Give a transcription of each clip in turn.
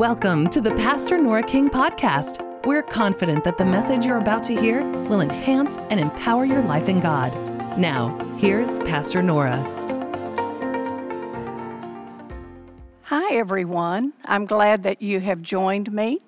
Welcome to the Pastor Nora King podcast. We're confident that the message you're about to hear will enhance and empower your life in God. Now, here's Pastor Nora. Hi, everyone. I'm glad that you have joined me.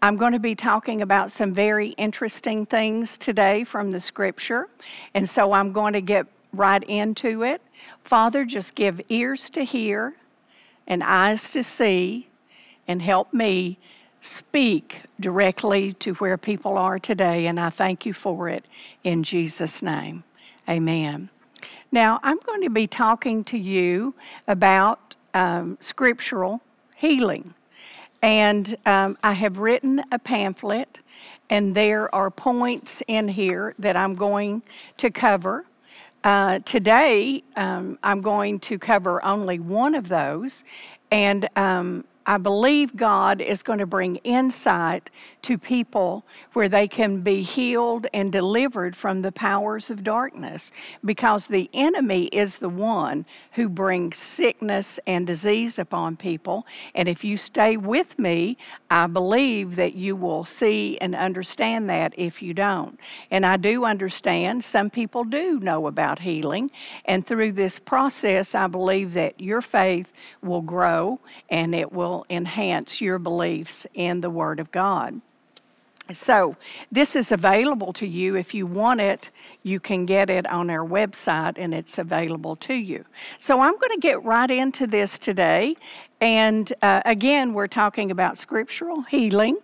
I'm going to be talking about some very interesting things today from the scripture, and so I'm going to get right into it. Father, just give ears to hear and eyes to see and help me speak directly to where people are today, and I thank you for it in Jesus' name. Amen. Now, I'm going to be talking to you about um, scriptural healing. And um, I have written a pamphlet, and there are points in here that I'm going to cover. Uh, today, um, I'm going to cover only one of those, and um, I believe God is going to bring insight to people where they can be healed and delivered from the powers of darkness because the enemy is the one who brings sickness and disease upon people. And if you stay with me, I believe that you will see and understand that if you don't. And I do understand some people do know about healing. And through this process, I believe that your faith will grow and it will will enhance your beliefs in the Word of God. So, this is available to you. If you want it, you can get it on our website and it's available to you. So, I'm going to get right into this today. And uh, again, we're talking about scriptural healing.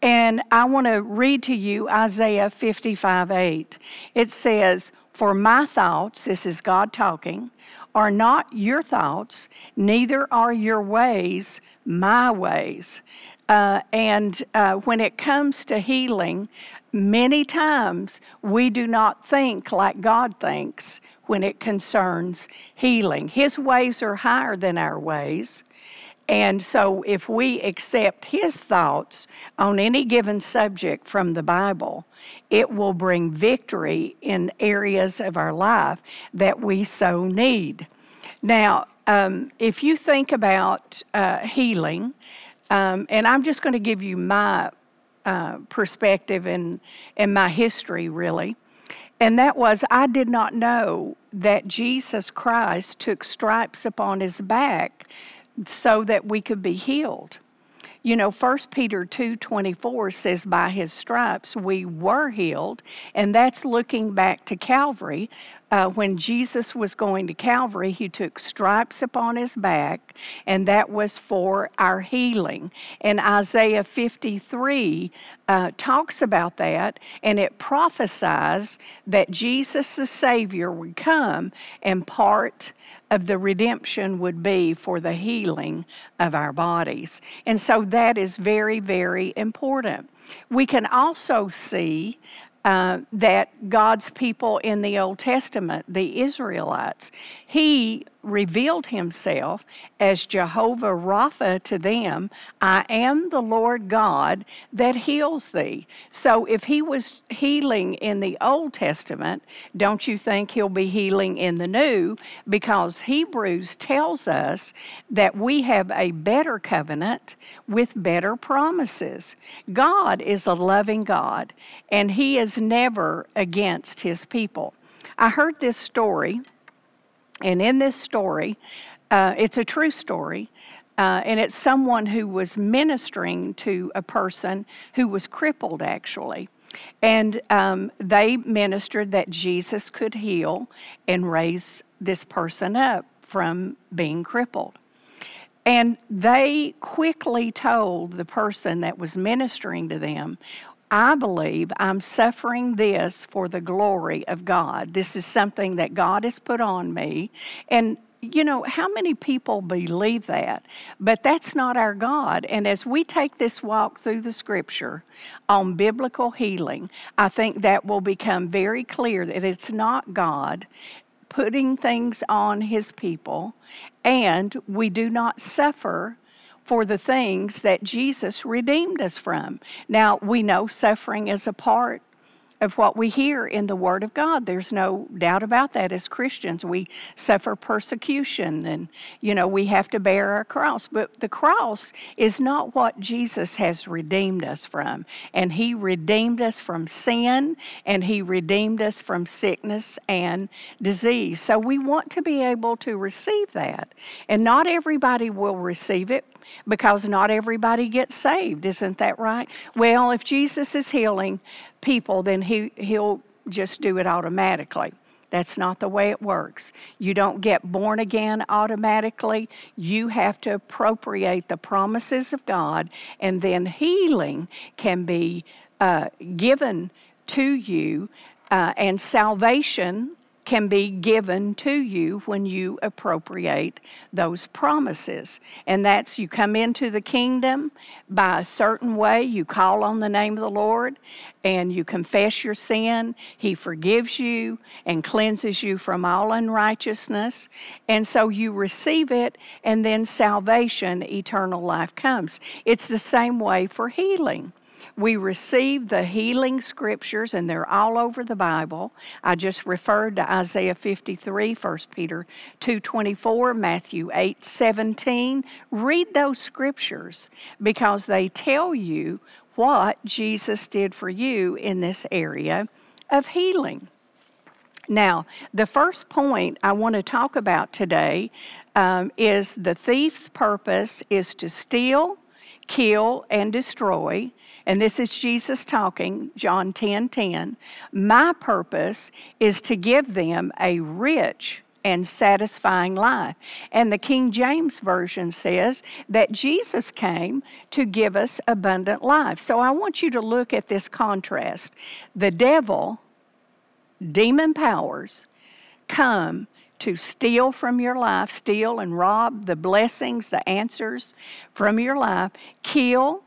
And I want to read to you Isaiah 55 8. It says, For my thoughts, this is God talking, are not your thoughts, neither are your ways my ways. Uh, and uh, when it comes to healing, many times we do not think like God thinks when it concerns healing. His ways are higher than our ways. And so, if we accept His thoughts on any given subject from the Bible, it will bring victory in areas of our life that we so need. Now, um, if you think about uh, healing, um, and I'm just going to give you my uh, perspective and, and my history, really. And that was, I did not know that Jesus Christ took stripes upon his back so that we could be healed. You know, 1 Peter 2:24 says by his stripes we were healed, and that's looking back to Calvary. Uh, when Jesus was going to Calvary, he took stripes upon his back, and that was for our healing. And Isaiah 53 uh, talks about that, and it prophesies that Jesus the Savior would come and part of the redemption would be for the healing of our bodies. And so that is very, very important. We can also see uh, that God's people in the Old Testament, the Israelites, He revealed Himself as Jehovah Rapha to them I am the Lord God that heals thee. So if He was healing in the Old Testament, don't you think He'll be healing in the New? Because Hebrews tells us that we have a better covenant with better promises. God is a loving God, and He is never against His people. I heard this story, and in this story, uh, it's a true story. Uh, and it's someone who was ministering to a person who was crippled, actually. And um, they ministered that Jesus could heal and raise this person up from being crippled. And they quickly told the person that was ministering to them, I believe I'm suffering this for the glory of God. This is something that God has put on me. And you know, how many people believe that? But that's not our God. And as we take this walk through the scripture on biblical healing, I think that will become very clear that it's not God putting things on his people, and we do not suffer for the things that Jesus redeemed us from. Now, we know suffering is a part of what we hear in the Word of God. There's no doubt about that. As Christians, we suffer persecution and, you know, we have to bear our cross. But the cross is not what Jesus has redeemed us from. And He redeemed us from sin and He redeemed us from sickness and disease. So we want to be able to receive that. And not everybody will receive it because not everybody gets saved. Isn't that right? Well, if Jesus is healing, people, then he, he'll just do it automatically. That's not the way it works. You don't get born again automatically. You have to appropriate the promises of God, and then healing can be uh, given to you, uh, and salvation can be given to you when you appropriate those promises. And that's you come into the kingdom by a certain way, you call on the name of the Lord, and you confess your sin. He forgives you and cleanses you from all unrighteousness. And so you receive it, and then salvation, eternal life comes. It's the same way for healing. We receive the healing scriptures, and they're all over the Bible. I just referred to Isaiah 53, 1 Peter 2.24, Matthew 8.17. Read those scriptures because they tell you what Jesus did for you in this area of healing. Now, the first point I want to talk about today um, is the thief's purpose is to steal, kill, and destroy and this is Jesus talking, John 10 10. My purpose is to give them a rich and satisfying life. And the King James Version says that Jesus came to give us abundant life. So I want you to look at this contrast. The devil, demon powers, come to steal from your life, steal and rob the blessings, the answers from your life, kill,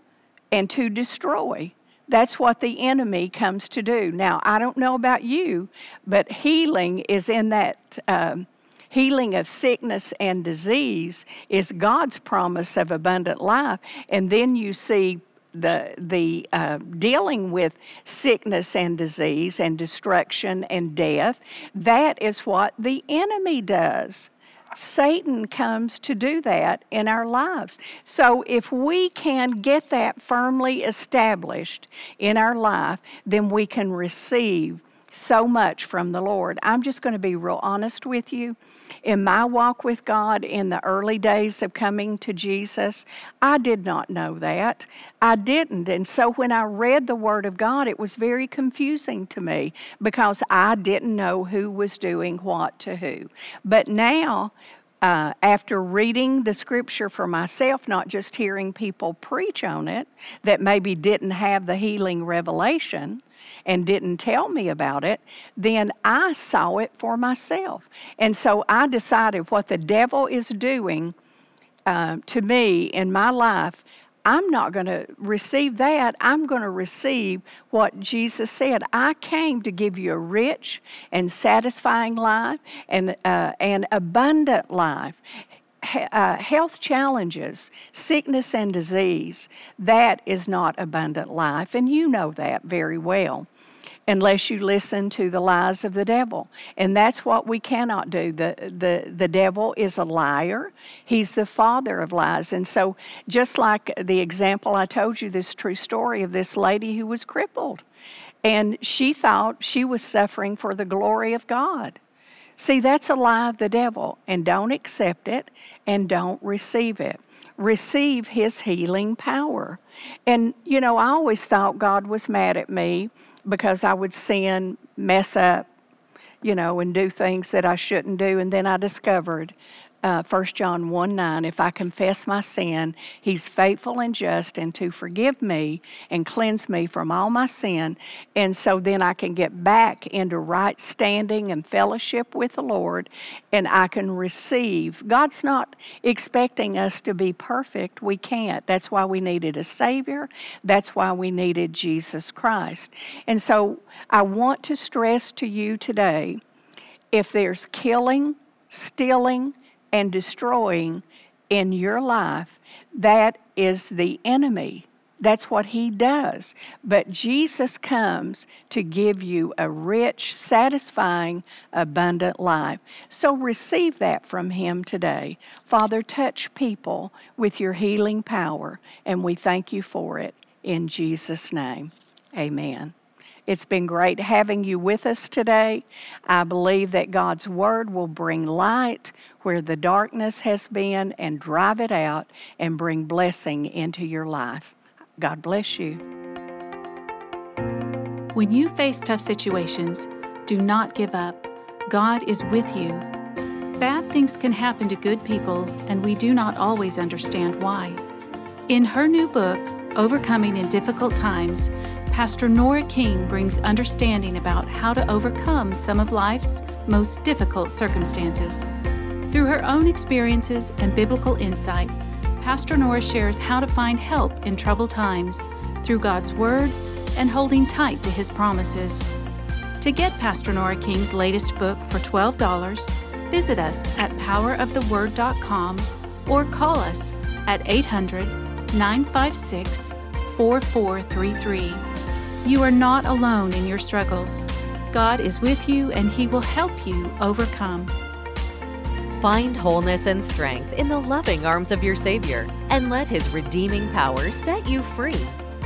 and to destroy. That's what the enemy comes to do. Now, I don't know about you, but healing is in that. Um, healing of sickness and disease is God's promise of abundant life. And then you see the the uh, dealing with sickness and disease and destruction and death. That is what the enemy does. Satan comes to do that in our lives. So if we can get that firmly established in our life, then we can receive so much from the Lord. I'm just going to be real honest with you. In my walk with God in the early days of coming to Jesus, I did not know that. I didn't. And so when I read the Word of God, it was very confusing to me because I didn't know who was doing what to who. But now, uh, after reading the scripture for myself, not just hearing people preach on it that maybe didn't have the healing revelation, and didn't tell me about it, then I saw it for myself. And so I decided what the devil is doing uh, to me in my life. I'm not going to receive that. I'm going to receive what Jesus said. I came to give you a rich and satisfying life and uh, an abundant life uh, health challenges, sickness and disease, that is not abundant life. And you know that very well unless you listen to the lies of the devil. And that's what we cannot do. The, the, the devil is a liar, he's the father of lies. And so, just like the example I told you, this true story of this lady who was crippled, and she thought she was suffering for the glory of God. See, that's a lie of the devil, and don't accept it and don't receive it. Receive his healing power. And, you know, I always thought God was mad at me because I would sin, mess up, you know, and do things that I shouldn't do. And then I discovered uh, 1 John 1 9, if I confess my sin, he's faithful and just and to forgive me and cleanse me from all my sin. And so then I can get back into right standing and fellowship with the Lord and I can receive. God's not expecting us to be perfect. We can't. That's why we needed a Savior. That's why we needed Jesus Christ. And so I want to stress to you today if there's killing, stealing, and destroying in your life, that is the enemy That's what He does. But Jesus comes to give you a rich, satisfying, abundant life. So receive that from Him today. Father, touch people with your healing power, and we thank you for it. In Jesus' name, amen. It's been great having you with us today. I believe that God's Word will bring light where the darkness has been and drive it out and bring blessing into your life. God bless you. When you face tough situations, do not give up. God is with you. Bad things can happen to good people, and we do not always understand why. In her new book, Overcoming in Difficult Times, Pastor Nora King brings understanding about how to overcome some of life's most difficult circumstances. Through her own experiences and biblical insight, Pastor Nora shares how to find help in troubled times through God's Word and holding tight to His promises. To get Pastor Nora King's latest book for $12, visit us at poweroftheword.com or call us at 800 956 4433. You are not alone in your struggles. God is with you and He will help you overcome. Find wholeness and strength in the loving arms of your Savior and let His redeeming power set you free.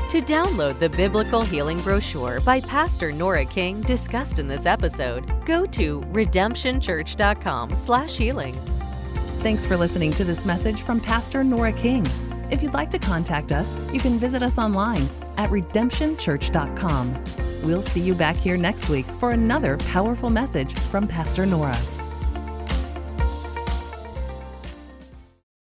To download the biblical healing brochure by Pastor Nora King discussed in this episode, go to redemptionchurch.com/healing. Thanks for listening to this message from Pastor Nora King. If you'd like to contact us, you can visit us online at redemptionchurch.com. We'll see you back here next week for another powerful message from Pastor Nora.